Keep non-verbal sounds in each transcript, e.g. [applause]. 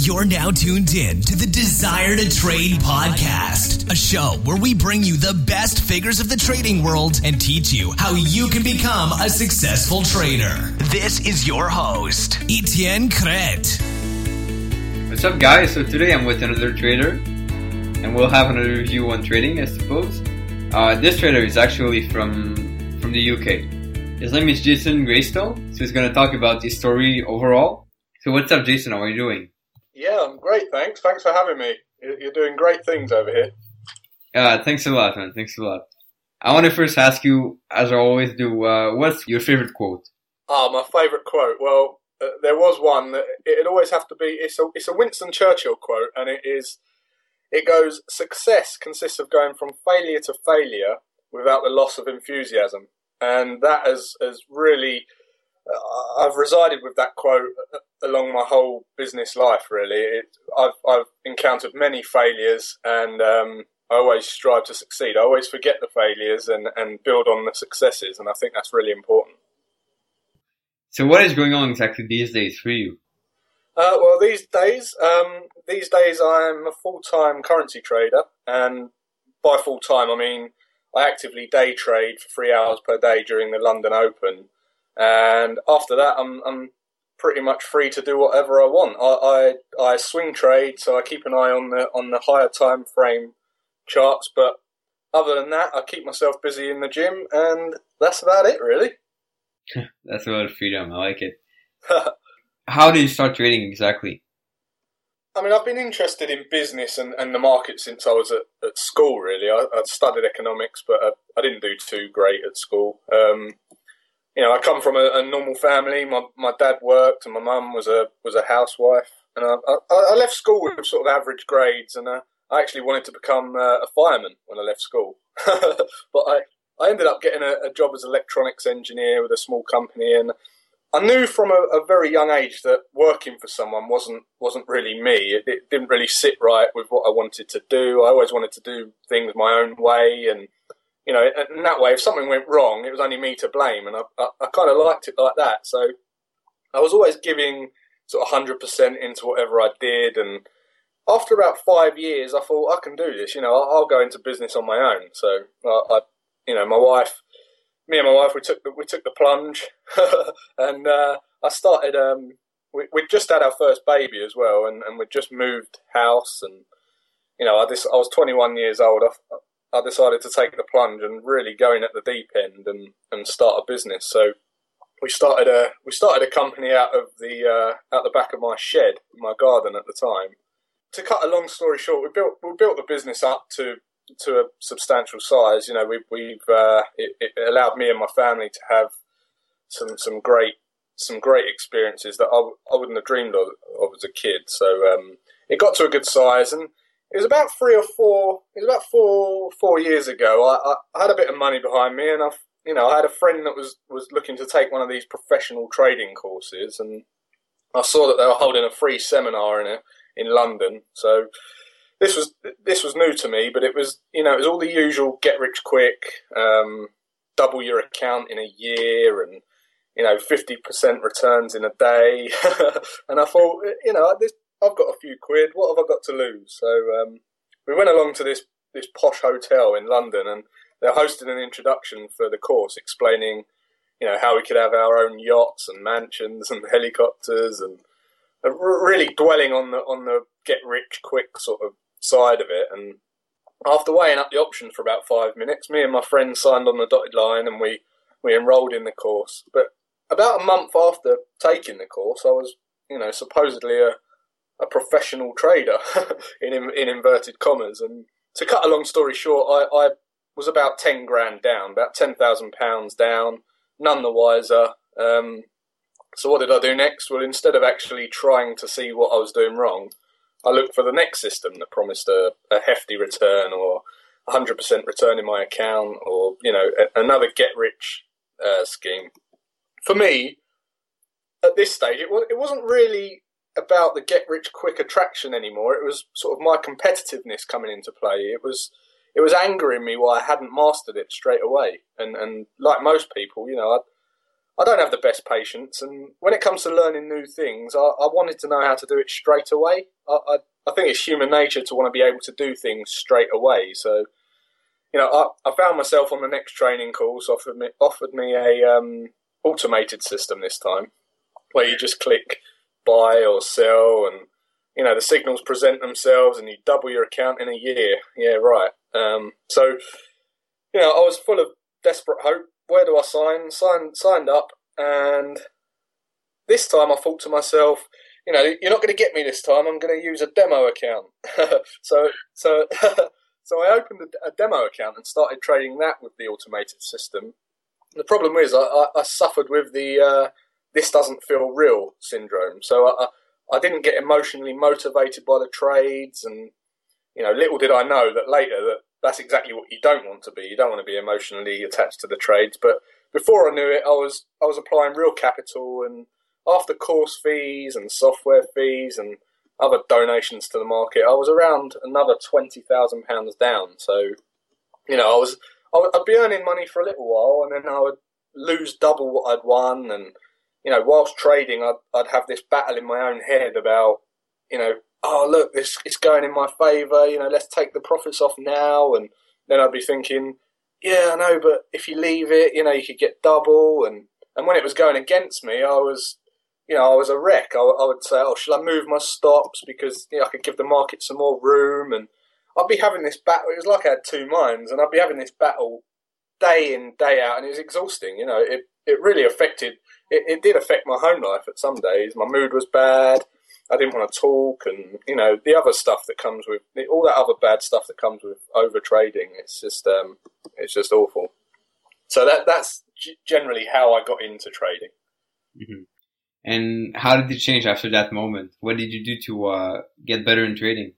You're now tuned in to the Desire to Trade podcast, a show where we bring you the best figures of the trading world and teach you how you can become a successful trader. This is your host, Etienne Crete. What's up, guys? So today I'm with another trader, and we'll have another review on trading, I suppose. Uh, this trader is actually from from the UK. His name is Jason Graystone, so he's going to talk about the story overall. So what's up, Jason? How are you doing? Yeah, I'm great. Thanks. Thanks for having me. You're doing great things over here. Uh, thanks a lot, man. Thanks a lot. I want to first ask you, as I always do, uh, what's your favorite quote? Ah, my favourite quote. Well, uh, there was one that it'd always have to be. It's a it's a Winston Churchill quote, and it is. It goes: "Success consists of going from failure to failure without the loss of enthusiasm," and that has has really. I've resided with that quote along my whole business life. Really, it, I've I've encountered many failures, and um, I always strive to succeed. I always forget the failures and and build on the successes, and I think that's really important. So what is going on exactly these days for you? Uh, well, these days, um, these days I'm a full-time currency trader, and by full-time I mean I actively day trade for three hours per day during the London Open, and after that I'm, I'm pretty much free to do whatever I want. I, I, I swing trade, so I keep an eye on the on the higher time frame charts, but other than that, I keep myself busy in the gym, and that's about it, really. [laughs] That's a lot of freedom. I like it. [laughs] How did you start trading exactly? I mean, I've been interested in business and, and the market since I was at, at school, really. I, I studied economics, but I, I, didn't do too great at school. Um, you know, I come from a, a, normal family. My, my dad worked and my mum was a was a housewife. And I, I, I, left school with sort of average grades and uh, I actually wanted to become uh, a fireman when I left school. [laughs] but I, I ended up getting a, a, job as an electronics engineer with a small company, and I knew from a, a very young age that working for someone wasn't wasn't really me. It, it, didn't really sit right with what I wanted to do. I always wanted to do things my own way, and you know, in that way, if something went wrong, it was only me to blame, and I, I, I kind of liked it like that. So I was always giving sort of hundred percent into whatever I did, and after about five years, I thought I can do this. You know, I'll, I'll go into business on my own. So I, I you know, my wife, me and my wife, we took the, we took the plunge, [laughs] and uh, I started. Um, we we just had our first baby as well, and, and we just moved house, and you know, I just I was 21 years old. I, I decided to take the plunge and really go in at the deep end and, and start a business. So we started a we started a company out of the uh, out the back of my shed, my garden at the time. To cut a long story short, we built we built the business up to to a substantial size. You know, we, we've uh, it, it, allowed me and my family to have some some great some great experiences that I, I wouldn't have dreamed of, of as a kid. So um, it got to a good size, and it was about three or four. It was about four four years ago. I, I, had a bit of money behind me, and I you know I had a friend that was was looking to take one of these professional trading courses, and I saw that they were holding a free seminar in a, in London. So this was this was new to me, but it was you know it was all the usual get rich quick, um, double your account in a year, and you know fifty percent returns in a day. [laughs] and I thought you know this, I've got a few quid. What have I got to lose? So um, we went along to this this posh hotel in London, and they hosted an introduction for the course, explaining you know how we could have our own yachts and mansions and [laughs] helicopters and really dwelling on the on the get rich quick sort of side of it. And after weighing up the options for about five minutes, me and my friend signed on the dotted line and we, we enrolled in the course. But about a month after taking the course, I was, you know, supposedly a, a professional trader [laughs] in, in inverted commas. And to cut a long story short, I, I was about 10 grand down, about £10,000 down, none the wiser. Um, so what did I do next? Well, instead of actually trying to see what I was doing wrong, I looked for the next system that promised a, a hefty return or 100% return in my account or, you know, a, another get rich uh, scheme. For me, at this stage, it, was, it wasn't really about the get rich quick attraction anymore. It was sort of my competitiveness coming into play. It was it was angering me why I hadn't mastered it straight away. And and like most people, you know, I I don't have the best patience, and when it comes to learning new things, I, I wanted to know how to do it straight away. I, I, I, think it's human nature to want to be able to do things straight away. So, you know, I, I found myself on the next training course offered me offered me a um, automated system this time, where you just click buy or sell, and you know the signals present themselves, and you double your account in a year. Yeah, right. Um, so, you know, I was full of desperate hope where do I sign? Signed, signed up, and this time I thought to myself, you know, you're not going to get me this time. I'm going to use a demo account. [laughs] so, so, [laughs] so I opened a, a, demo account and started trading that with the automated system. The problem is, I, I, I suffered with the uh, "this doesn't feel real" syndrome. So I, I didn't get emotionally motivated by the trades, and you know, little did I know that later that that's exactly what you don't want to be. You don't want to be emotionally attached to the trades. But before I knew it, I was I was applying real capital, and after course fees and software fees and other donations to the market, I was around another twenty thousand pounds down. So, you know, I was I'd be earning money for a little while, and then I would lose double what I'd won, and you know, whilst trading, I'd I'd have this battle in my own head about you know oh look, this it's going in my favour. You know, let's take the profits off now. And then I'd be thinking, yeah, I know, but if you leave it, you know, you could get double. And and when it was going against me, I was, you know, I was a wreck. I, I would say, oh, should I move my stops because you know, I could give the market some more room? And I'd be having this battle. It was like I had two minds, and I'd be having this battle day in day out, and it was exhausting. You know, it it really affected. It, it did affect my home life at some days. My mood was bad. I didn't want to talk, and you know the other stuff that comes with all that other bad stuff that comes with over trading. It's just um, it's just awful. So that that's g- generally how I got into trading. Mm-hmm. And how did it change after that moment? What did you do to uh, get better in trading?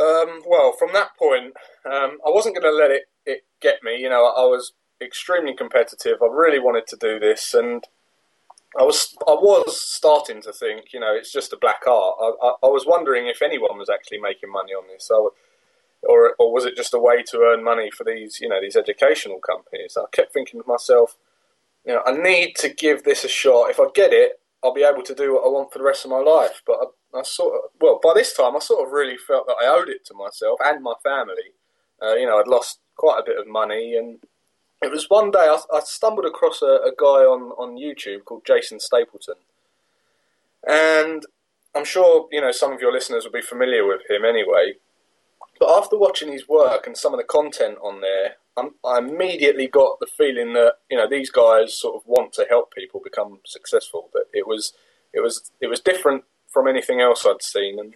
Um, well, from that point, um, I wasn't going to let it, it get me. You know, I was extremely competitive. I really wanted to do this, and I was I was starting to think, you know, it's just a black art. I, I, I was wondering if anyone was actually making money on this, or, or was it just a way to earn money for these, you know, these educational companies? I kept thinking to myself, you know, I need to give this a shot. If I get it, I'll be able to do what I want for the rest of my life. But I, I sort of, well, by this time, I sort of really felt that I owed it to myself and my family. Uh, you know, I'd lost quite a bit of money and it was one day I, I stumbled across a, a, guy on, on YouTube called Jason Stapleton, and I'm sure you know some of your listeners will be familiar with him anyway. But after watching his work and some of the content on there, I'm, I immediately got the feeling that you know these guys sort of want to help people become successful. That it was it was it was different from anything else I'd seen, and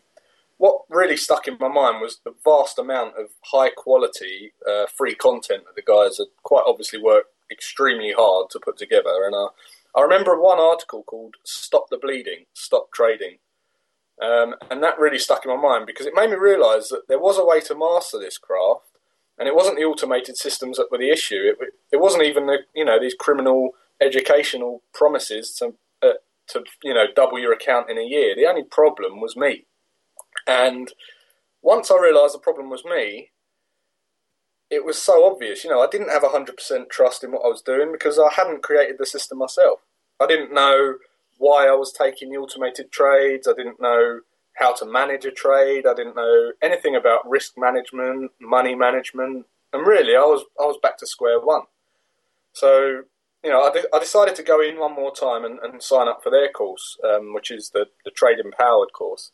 what really stuck in my mind was the vast amount of high quality uh, free content that the guys had quite obviously worked extremely hard to put together. And uh, I remember one article called "Stop the Bleeding, Stop Trading," um, and that really stuck in my mind because it made me realise that there was a way to master this craft, and it wasn't the automated systems that were the issue. It, it wasn't even the you know these criminal educational promises to uh, to you know double your account in a year. The only problem was me. And once I realised the problem was me, it was so obvious. You know, I didn't have 100% trust in what I was doing because I hadn't created the system myself. I didn't know why I was taking the automated trades. I didn't know how to manage a trade. I didn't know anything about risk management, money management, and really, I was I was back to square one. So, you know, I, de- I decided to go in one more time and, and sign up for their course, um, which is the the Trade Empowered course.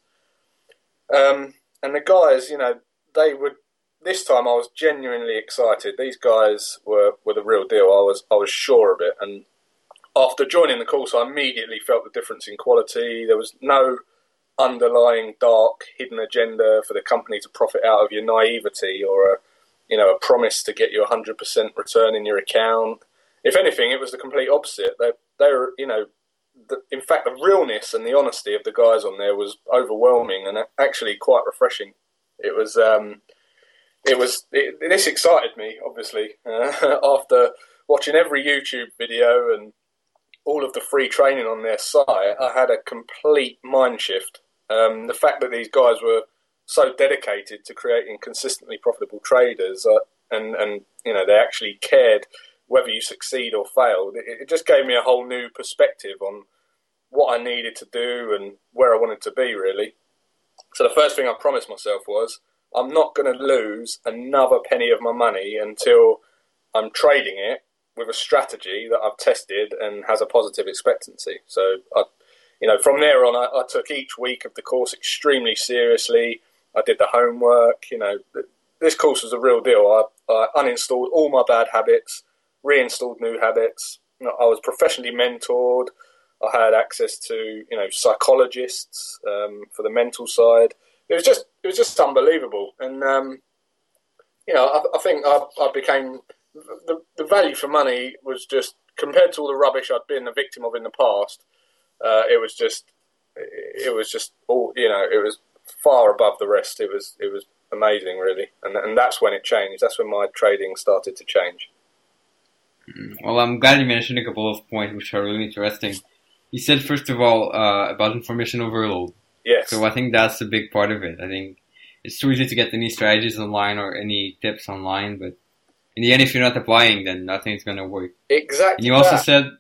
Um, and the guys, you know, they would. This time, I was genuinely excited. These guys were, were the real deal. I was I was sure of it. And after joining the course, I immediately felt the difference in quality. There was no underlying dark hidden agenda for the company to profit out of your naivety or a you know a promise to get you a hundred percent return in your account. If anything, it was the complete opposite. They they were you know the, in fact, the realness and the honesty of the guys on there was overwhelming and actually quite refreshing. It was, um, it was, it, this excited me obviously uh, [laughs] after watching every YouTube video and all of the free training on their site. I had a complete mind shift. Um, the fact that these guys were so dedicated to creating consistently profitable traders, uh, and and you know they actually cared whether you succeed or fail. It, it just gave me a whole new perspective on what I needed to do and where I wanted to be, really. So the first thing I promised myself was I'm not going to lose another penny of my money until I'm trading it with a strategy that I've tested and has a positive expectancy. So I, you know, from there on, I, I took each week of the course extremely seriously. I did the homework. You know, this course was a real deal. I, I uninstalled all my bad habits, reinstalled new habits. I was professionally mentored. I had access to you know psychologists um, for the mental side. It was just it was just unbelievable, and um, you know I, I think I, I, became the the value for money was just compared to all the rubbish I'd been a victim of in the past. Uh, it was just it was just all you know it was far above the rest. It was it was amazing, really, and and that's when it changed. That's when my trading started to change. Mm, well, I'm glad you mentioned a couple of points which are really interesting. You said first of all uh, about information overload. Yes. So I think that's a big part of it. I think it's too easy to get any strategies online or any tips online, but in the end, if you're not applying, then nothing's gonna work. Exactly. And you also said,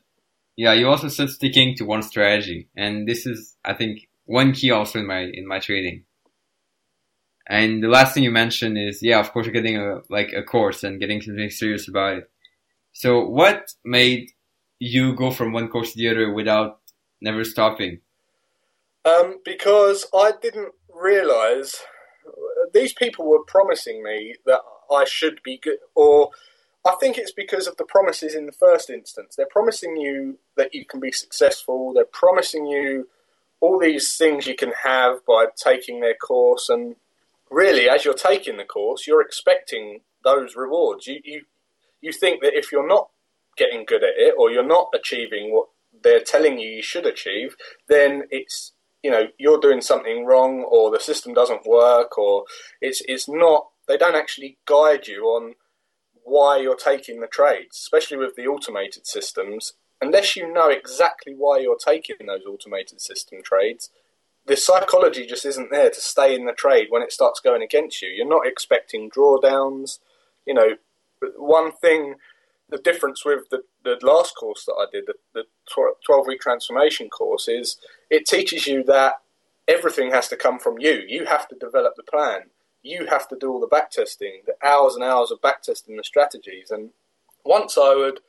yeah, you also said sticking to one strategy, and this is, I think, one key also in my in my trading. And the last thing you mentioned is, yeah, of course, you're getting a like a course and getting something serious about it. So, what made you go from one course to the other without never stopping? Um, because I didn't realize these people were promising me that I should be good, or I think it's because of the promises in the first instance. They're promising you that you can be successful. They're promising you all these things you can have by taking their course, and really, as you're taking the course, you're expecting those rewards. You you you think that if you're not getting good at it, or you're not achieving what they're telling you you should achieve, then it's you know you're doing something wrong, or the system doesn't work, or it's it's not. They don't actually guide you on why you're taking the trades, especially with the automated systems. Unless you know exactly why you're taking those automated system trades, the psychology just isn't there to stay in the trade when it starts going against you. You're not expecting drawdowns. You know, one thing, the difference with the, the last course that I did, the, the 12 week transformation course, is it teaches you that everything has to come from you. You have to develop the plan. You have to do all the back testing, the hours and hours of back testing the strategies. And once I would,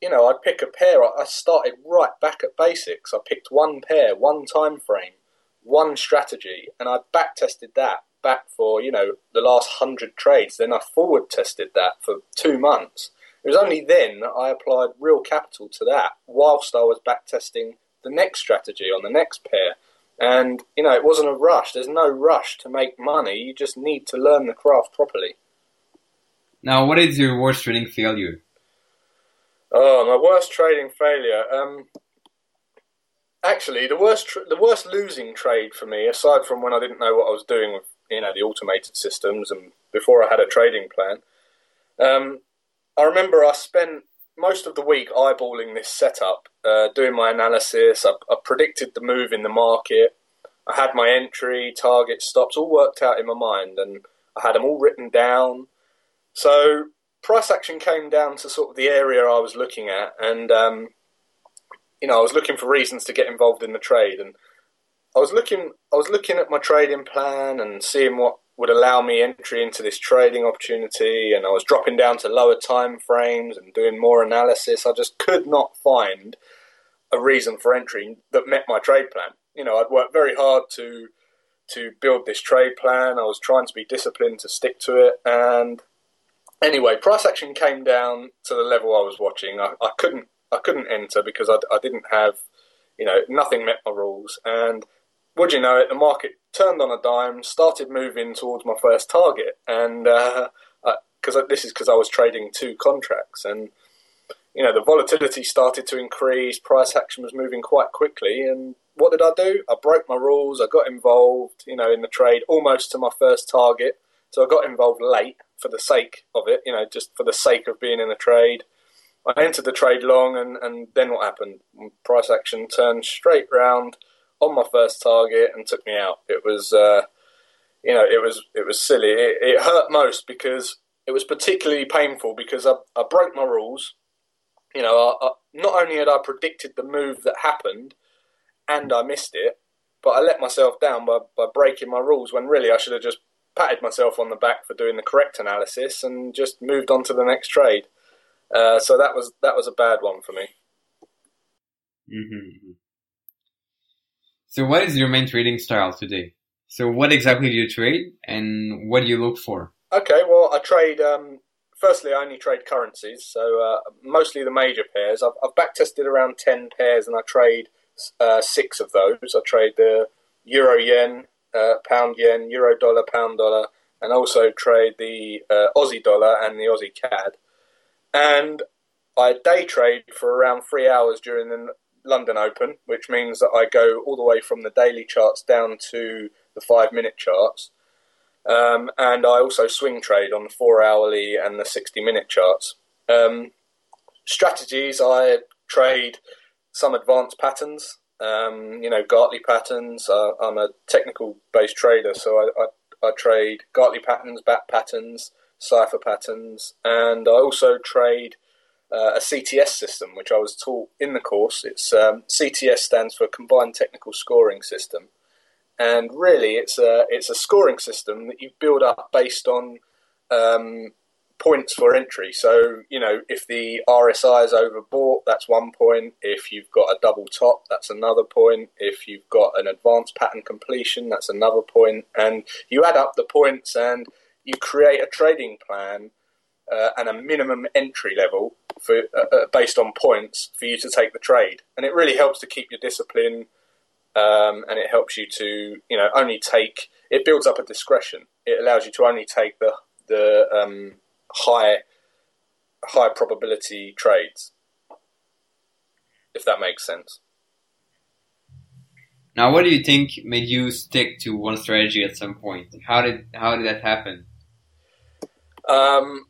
you know, I'd pick a pair. I started right back at basics. I picked one pair, one time frame, one strategy, and I back tested that back for you know the last hundred trades. Then I forward tested that for two months. It was only then that I applied real capital to that, whilst I was back testing the next strategy on the next pair. And you know, it wasn't a rush. There's no rush to make money. You just need to learn the craft properly. Now, what is your worst trading failure? Oh, my worst trading failure. Um, actually, the worst tr- the worst losing trade for me, aside from when I didn't know what I was doing with you know the automated systems and before I had a trading plan. Um, I remember I spent most of the week eyeballing this setup, uh, doing my analysis. I, I, predicted the move in the market. I had my entry, target, stops all worked out in my mind, and I had them all written down. So price action came down to sort of the area I was looking at, and um, you know I was looking for reasons to get involved in the trade, and I was looking I was looking at my trading plan and seeing what would allow me entry into this trading opportunity and I was dropping down to lower time frames and doing more analysis. I just could not find a reason for entry that met my trade plan. You know, I'd worked very hard to to build this trade plan. I was trying to be disciplined to stick to it and anyway, price action came down to the level I was watching. I, I couldn't I couldn't enter because I, I didn't have you know, nothing met my rules and would you know it, the market turned on a dime, started moving towards my first target, and because uh, this is because I was trading two contracts, and you know the volatility started to increase, price action was moving quite quickly, and what did I do? I broke my rules, I got involved, you know, in the trade almost to my first target, so I got involved late for the sake of it, you know, just for the sake of being in the trade. I entered the trade long, and, and then what happened? Price action turned straight round on my first target and took me out. It was, uh, you know, it was it was silly. It, it, hurt most because it was particularly painful because I, I broke my rules. You know, I, I, not only had I predicted the move that happened, and I missed it, but I let myself down by, by breaking my rules when really I should have just patted myself on the back for doing the correct analysis and just moved on to the next trade. Uh, so that was that was a bad one for me. Mm-hmm. So, what is your main trading style today? So, what exactly do you trade, and what do you look for? Okay, well, I trade. Um, firstly, I only trade currencies, so uh, mostly the major pairs. I've, I've back tested around ten pairs, and I trade uh, six of those. I trade the euro yen, uh, pound yen, euro dollar, pound dollar, and also trade the uh, Aussie dollar and the Aussie CAD. And I day trade for around three hours during the London Open, which means that I go all the way from the daily charts down to the five minute charts. Um, and I also swing trade on the four hourly and the 60 minute charts. Um, strategies I trade some advanced patterns, um, you know, Gartley patterns. Uh, I'm a technical based trader, so I, I, I trade Gartley patterns, bat patterns, cipher patterns, and I also trade uh, a CTS system, which I was taught in the course. It's um, CTS stands for Combined Technical Scoring System, and really, it's a it's a scoring system that you build up based on um, points for entry. So you know, if the RSI is overbought, that's one point. If you've got a double top, that's another point. If you've got an advanced pattern completion, that's another point. And you add up the points and you create a trading plan uh, and a minimum entry level for uh, uh, based on points for you to take the trade, and it really helps to keep your discipline, um, and it helps you to you know only take. It builds up a discretion. It allows you to only take the the um, high high probability trades, if that makes sense. Now, what do you think made you stick to one strategy at some point? How did how did that happen? Um,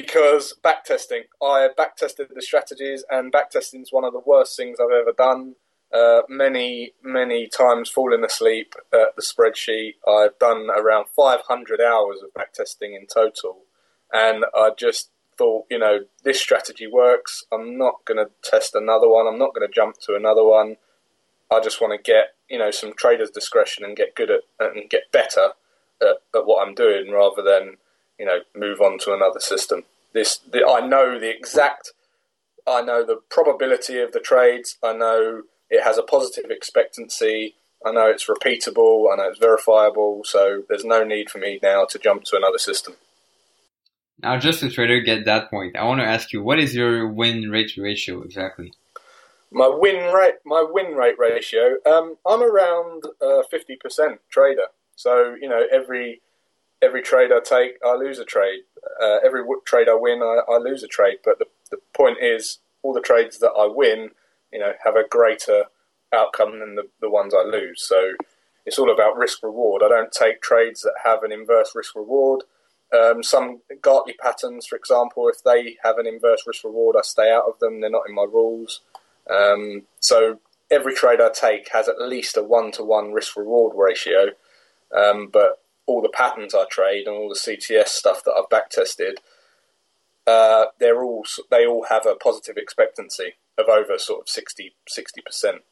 because backtesting. I backtested the strategies, and backtesting is one of the worst things I've ever done. Uh, many, many times falling asleep at the spreadsheet. I've done around 500 hours of backtesting in total, and I just thought, you know, this strategy works. I'm not going to test another one. I'm not going to jump to another one. I just want to get, you know, some trader's discretion and get good at and get better at, at what I'm doing rather than you know, move on to another system. This, the, I know the exact, I know the probability of the trades. I know it has a positive expectancy. I know it's repeatable. I know it's verifiable. So there's no need for me now to jump to another system. Now, just to to get that point, I want to ask you, what is your win rate ratio exactly? My win rate, my win rate ratio. Um, I'm around uh, fifty uh, percent trader. So you know, every every trade I take, I lose a trade. Uh, every trade I win, I, I, lose a trade. But the, the point is, all the trades that I win, you know, have a greater outcome than the, the ones I lose. So it's all about risk reward. I don't take trades that have an inverse risk reward. Um, some Gartley patterns, for example, if they have an inverse risk reward, I stay out of them. They're not in my rules. Um, so every trade I take has at least a one to one risk reward ratio. Um, but all the patterns I trade and all the CTS stuff that I've backtested, uh, they're all they all have a positive expectancy of over sort of 60 percent.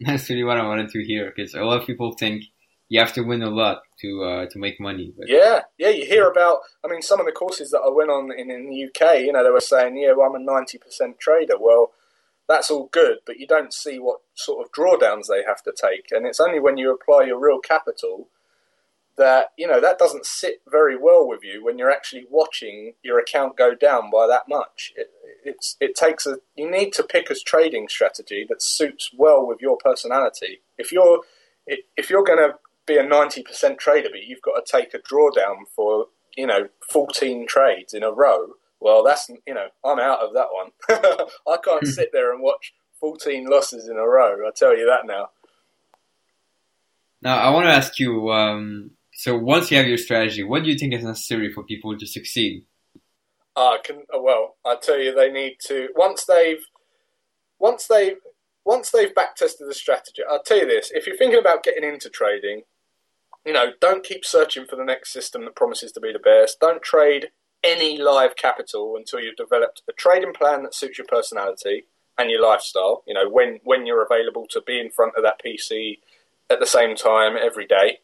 That's really what I wanted to hear because a lot of people think you have to win a lot to uh, to make money. But... Yeah, yeah, you hear about. I mean, some of the courses that I went on in, in the UK, you know, they were saying, "Yeah, well, I'm a ninety percent trader." Well, that's all good, but you don't see what sort of drawdowns they have to take. And it's only when you apply your real capital that, you know, that doesn't sit very well with you when you're actually watching your account go down by that much. It, it's, it takes a, you need to pick a trading strategy that suits well with your personality. If you're, if you're going to be a 90% trader, but you've got to take a drawdown for, you know, 14 trades in a row, well, that's you know, I'm out of that one. [laughs] I can't hmm. sit there and watch 14 losses in a row. I tell you that now. Now, I want to ask you. Um, so, once you have your strategy, what do you think is necessary for people to succeed? I can. Uh, well, I tell you, they need to once they've once they've, once they've backtested the strategy. I'll tell you this: if you're thinking about getting into trading, you know, don't keep searching for the next system that promises to be the best. Don't trade any live capital until you've developed a trading plan that suits your personality and your lifestyle. You know, when when you're available to be in front of that PC at the same time every day,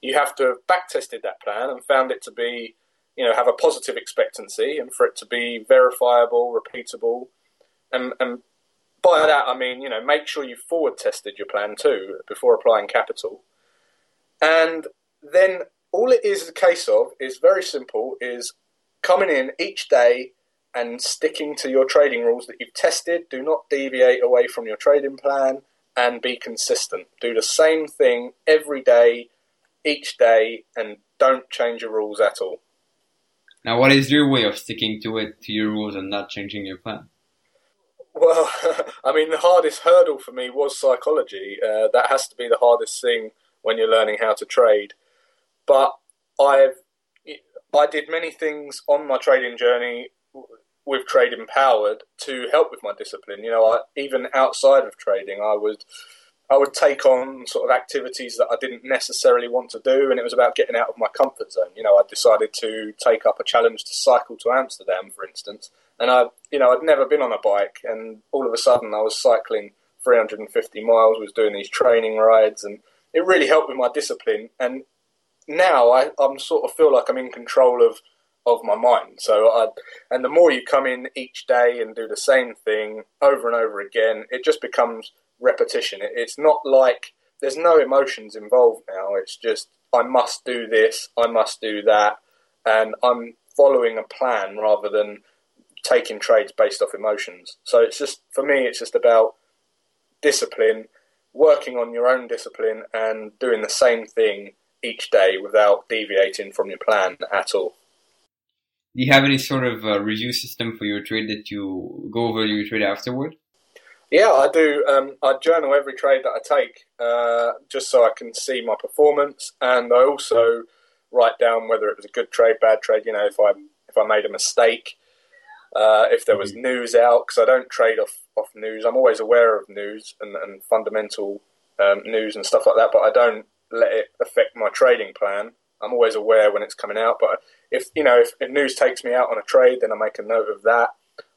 you have to have back tested that plan and found it to be, you know, have a positive expectancy and for it to be verifiable, repeatable, and and by that I mean, you know, make sure you forward tested your plan too before applying capital. And then all it is a case of is very simple is coming in each day and sticking to your trading rules that you've tested. Do not deviate away from your trading plan and be consistent. Do the same thing every day, each day, and don't change your rules at all. Now, what is your way of sticking to it, to your rules, and not changing your plan? Well, [laughs] I mean, the hardest hurdle for me was psychology. Uh, that has to be the hardest thing when you're learning how to trade. But I've I did many things on my trading journey with Trade Empowered to help with my discipline. You know, I, even outside of trading, I would I would take on sort of activities that I didn't necessarily want to do, and it was about getting out of my comfort zone. You know, I decided to take up a challenge to cycle to Amsterdam, for instance, and I, you know, I'd never been on a bike, and all of a sudden I was cycling 350 miles, was doing these training rides, and it really helped with my discipline. And now I, I'm sort of feel like I'm in control of of my mind. So I, and the more you come in each day and do the same thing over and over again, it just becomes repetition. It, it's not like there's no emotions involved now. It's just I must do this, I must do that, and I'm following a plan rather than taking trades based off emotions. So it's just for me, it's just about discipline, working on your own discipline, and doing the same thing each day without deviating from your plan at all. Do you have any sort of uh, review system for your trade that you go over your trade afterward? Yeah, I do. Um, I journal every trade that I take uh, just so I can see my performance, and I also write down whether it was a good trade, bad trade. You know, if I if I made a mistake, uh, if there was mm-hmm. news out, because I don't trade off off news. I'm always aware of news and, and fundamental um, news and stuff like that, but I don't let it affect my trading plan. I'm always aware when it's coming out, but if you know if, if news takes me out on a trade, then I make a note of that.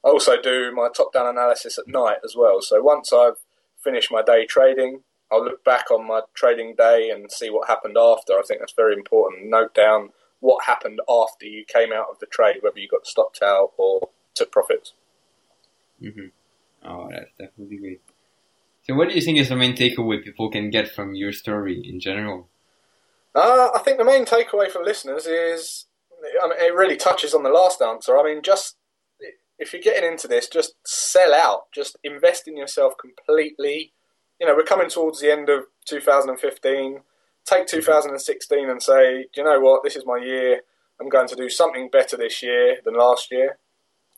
I also do my top-down analysis at night as well. So once I've finished my day trading, I'll look back on my trading day and see what happened after. I think that's very important. Note down what happened after you came out of the trade, whether you got stopped out or took profits. Mm-hmm. Oh, that's definitely great. So, what do you think is the main takeaway people can get from your story in general? Uh, I think the main takeaway for listeners is, I mean, it really touches on the last answer. I mean, just if you're getting into this, just sell out, just invest in yourself completely. You know, we're coming towards the end of 2015. Take 2016 and say, do you know what? This is my year. I'm going to do something better this year than last year.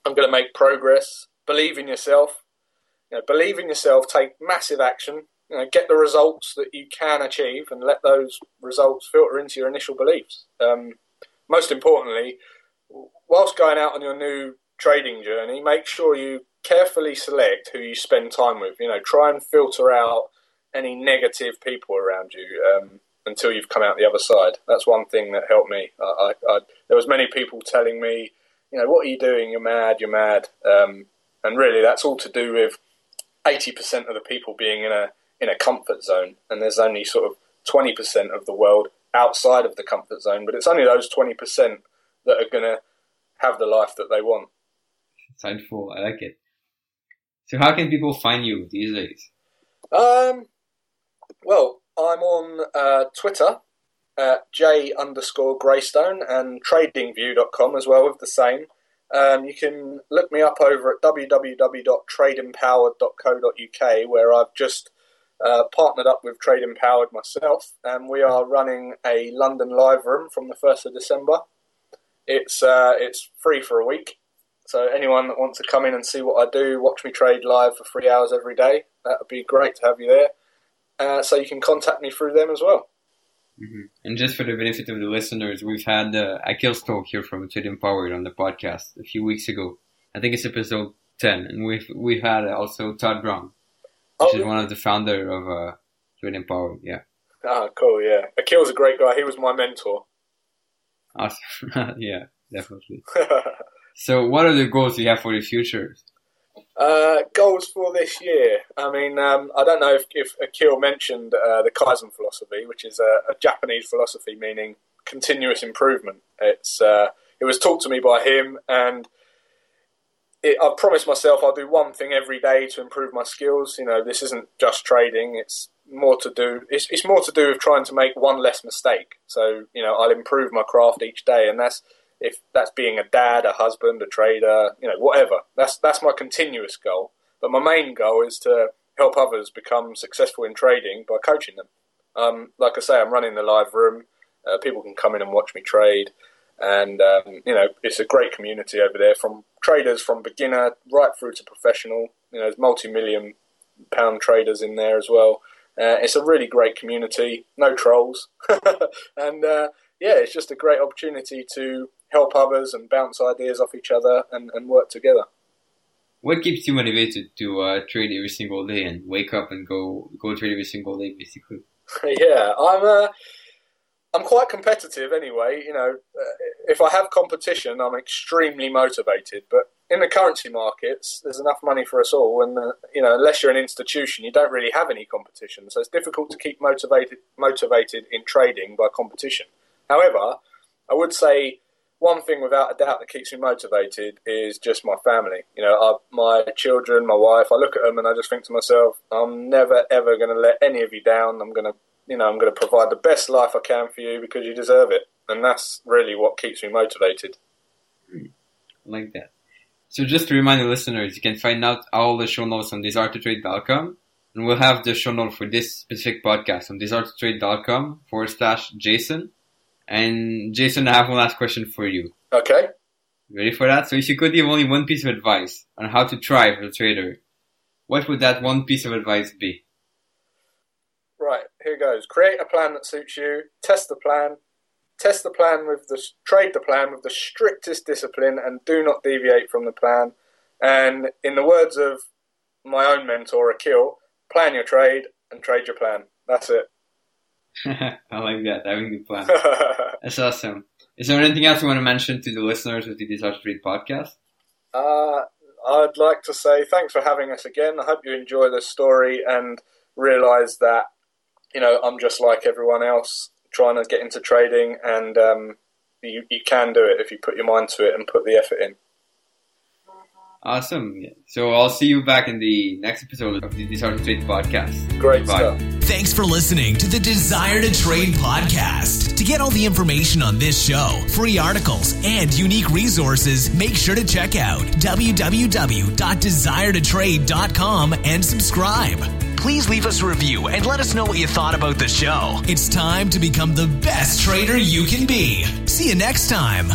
I'm going to make progress. Believe in yourself. You know, believe in yourself, take massive action, you know, get the results that you can achieve, and let those results filter into your initial beliefs. Um, most importantly, whilst going out on your new trading journey, make sure you carefully select who you spend time with. You know, try and filter out any negative people around you um, until you've come out the other side. That's one thing that helped me. I, I, I, there was many people telling me, you know, what are you doing? You're mad. You're mad. Um, and really, that's all to do with eighty percent of the people being in a in a comfort zone, and there's only sort of twenty percent of the world outside of the comfort zone. But it's only those twenty percent that are going to have the life that they want. Insightful. I like it. So, how can people find you these days? Um, well, I'm on uh, Twitter at j underscore graystone and tradingview.com as well with the same. Um, you can look me up over at www.tradeempowered.co.uk, where I've just uh, partnered up with Trade Empowered myself, and we are running a London live room from the first of December. It's uh, it's free for a week, so anyone that wants to come in and see what I do, watch me trade live for three hours every day, that would be great to have you there. Uh, so you can contact me through them as well. Mm-hmm. And just for the benefit of the listeners, we've had uh, Akil Stoke here from Trade Empowered on the podcast a few weeks ago. I think it's episode 10. And we've, we've had also Todd Brown, which oh, is one of the founder of uh, Trade Empowered. Yeah. Ah, cool. Yeah, Akil's a great guy. He was my mentor. Awesome. [laughs] yeah, definitely. [laughs] so, what are the goals you have for the future? Uh, goals for this year. I mean, um, I don't know if, if Akil mentioned uh, the Kaizen philosophy, which is a, a, Japanese philosophy meaning continuous improvement. It's uh, it was taught to me by him, and it, I've promised myself I'll do one thing every day to improve my skills. You know, this isn't just trading; it's more to do. It's, it's more to do with trying to make one less mistake. So, you know, I'll improve my craft each day, and that's if that's being a dad, a husband, a trader, you know, whatever. That's that's my continuous goal. But my main goal is to help others become successful in trading by coaching them. Um, like I say, I'm running the live room. Uh, people can come in and watch me trade, and um, you know, it's a great community over there. From traders from beginner right through to professional. You know, there's multi-million pound traders in there as well. Uh, it's a really great community, no trolls, [laughs] and uh, yeah, it's just a great opportunity to help others and bounce ideas off each other and, and work together. What keeps you motivated to uh, trade every single day and wake up and go go trade every single day, basically? [laughs] yeah, I'm uh, I'm quite competitive anyway. You know, uh, if I have competition, I'm extremely motivated. But in the currency markets, there's enough money for us all, and uh, you know, unless you're an institution, you don't really have any competition. So it's difficult to keep motivated motivated in trading by competition. However, I would say one thing without a doubt that keeps me motivated is just my family. You know, I, my children, my wife. I look at them and I just think to myself, I'm never ever going to let any of you down. I'm going to, you know, I'm going to provide the best life I can for you because you deserve it, and that's really what keeps me motivated. Like that. So just to remind the listeners, you can find out all the show notes on desiretotrade.com. And we'll have the show note for this specific podcast on desiretotrade.com forward slash Jason. And Jason, I have one last question for you. Okay. Ready for that? So if you could give only one piece of advice on how to thrive as a trader, what would that one piece of advice be? Right, here goes. Create a plan that suits you, test the plan, test the plan with the trade the plan with the strictest discipline and do not deviate from the plan. And in the words of my own mentor, Akil, plan your trade and trade your plan. That's it. [laughs] I like that, having the plan. That's awesome. Is there anything else you want to mention to the listeners of the to Trade podcast? Uh, I'd like to say thanks for having us again. I hope you enjoy the story and realise that, you know, I'm just like everyone else trying to get into trading and um, you, you can do it if you put your mind to it and put the effort in. Awesome. So I'll see you back in the next episode of the to Trade podcast. Great Bye. stuff. Thanks for listening to the Desire to Trade podcast. To get all the information on this show, free articles, and unique resources, make sure to check out www.desiretotrade.com and subscribe. Please leave us a review and let us know what you thought about the show. It's time to become the best trader you can be. See you next time.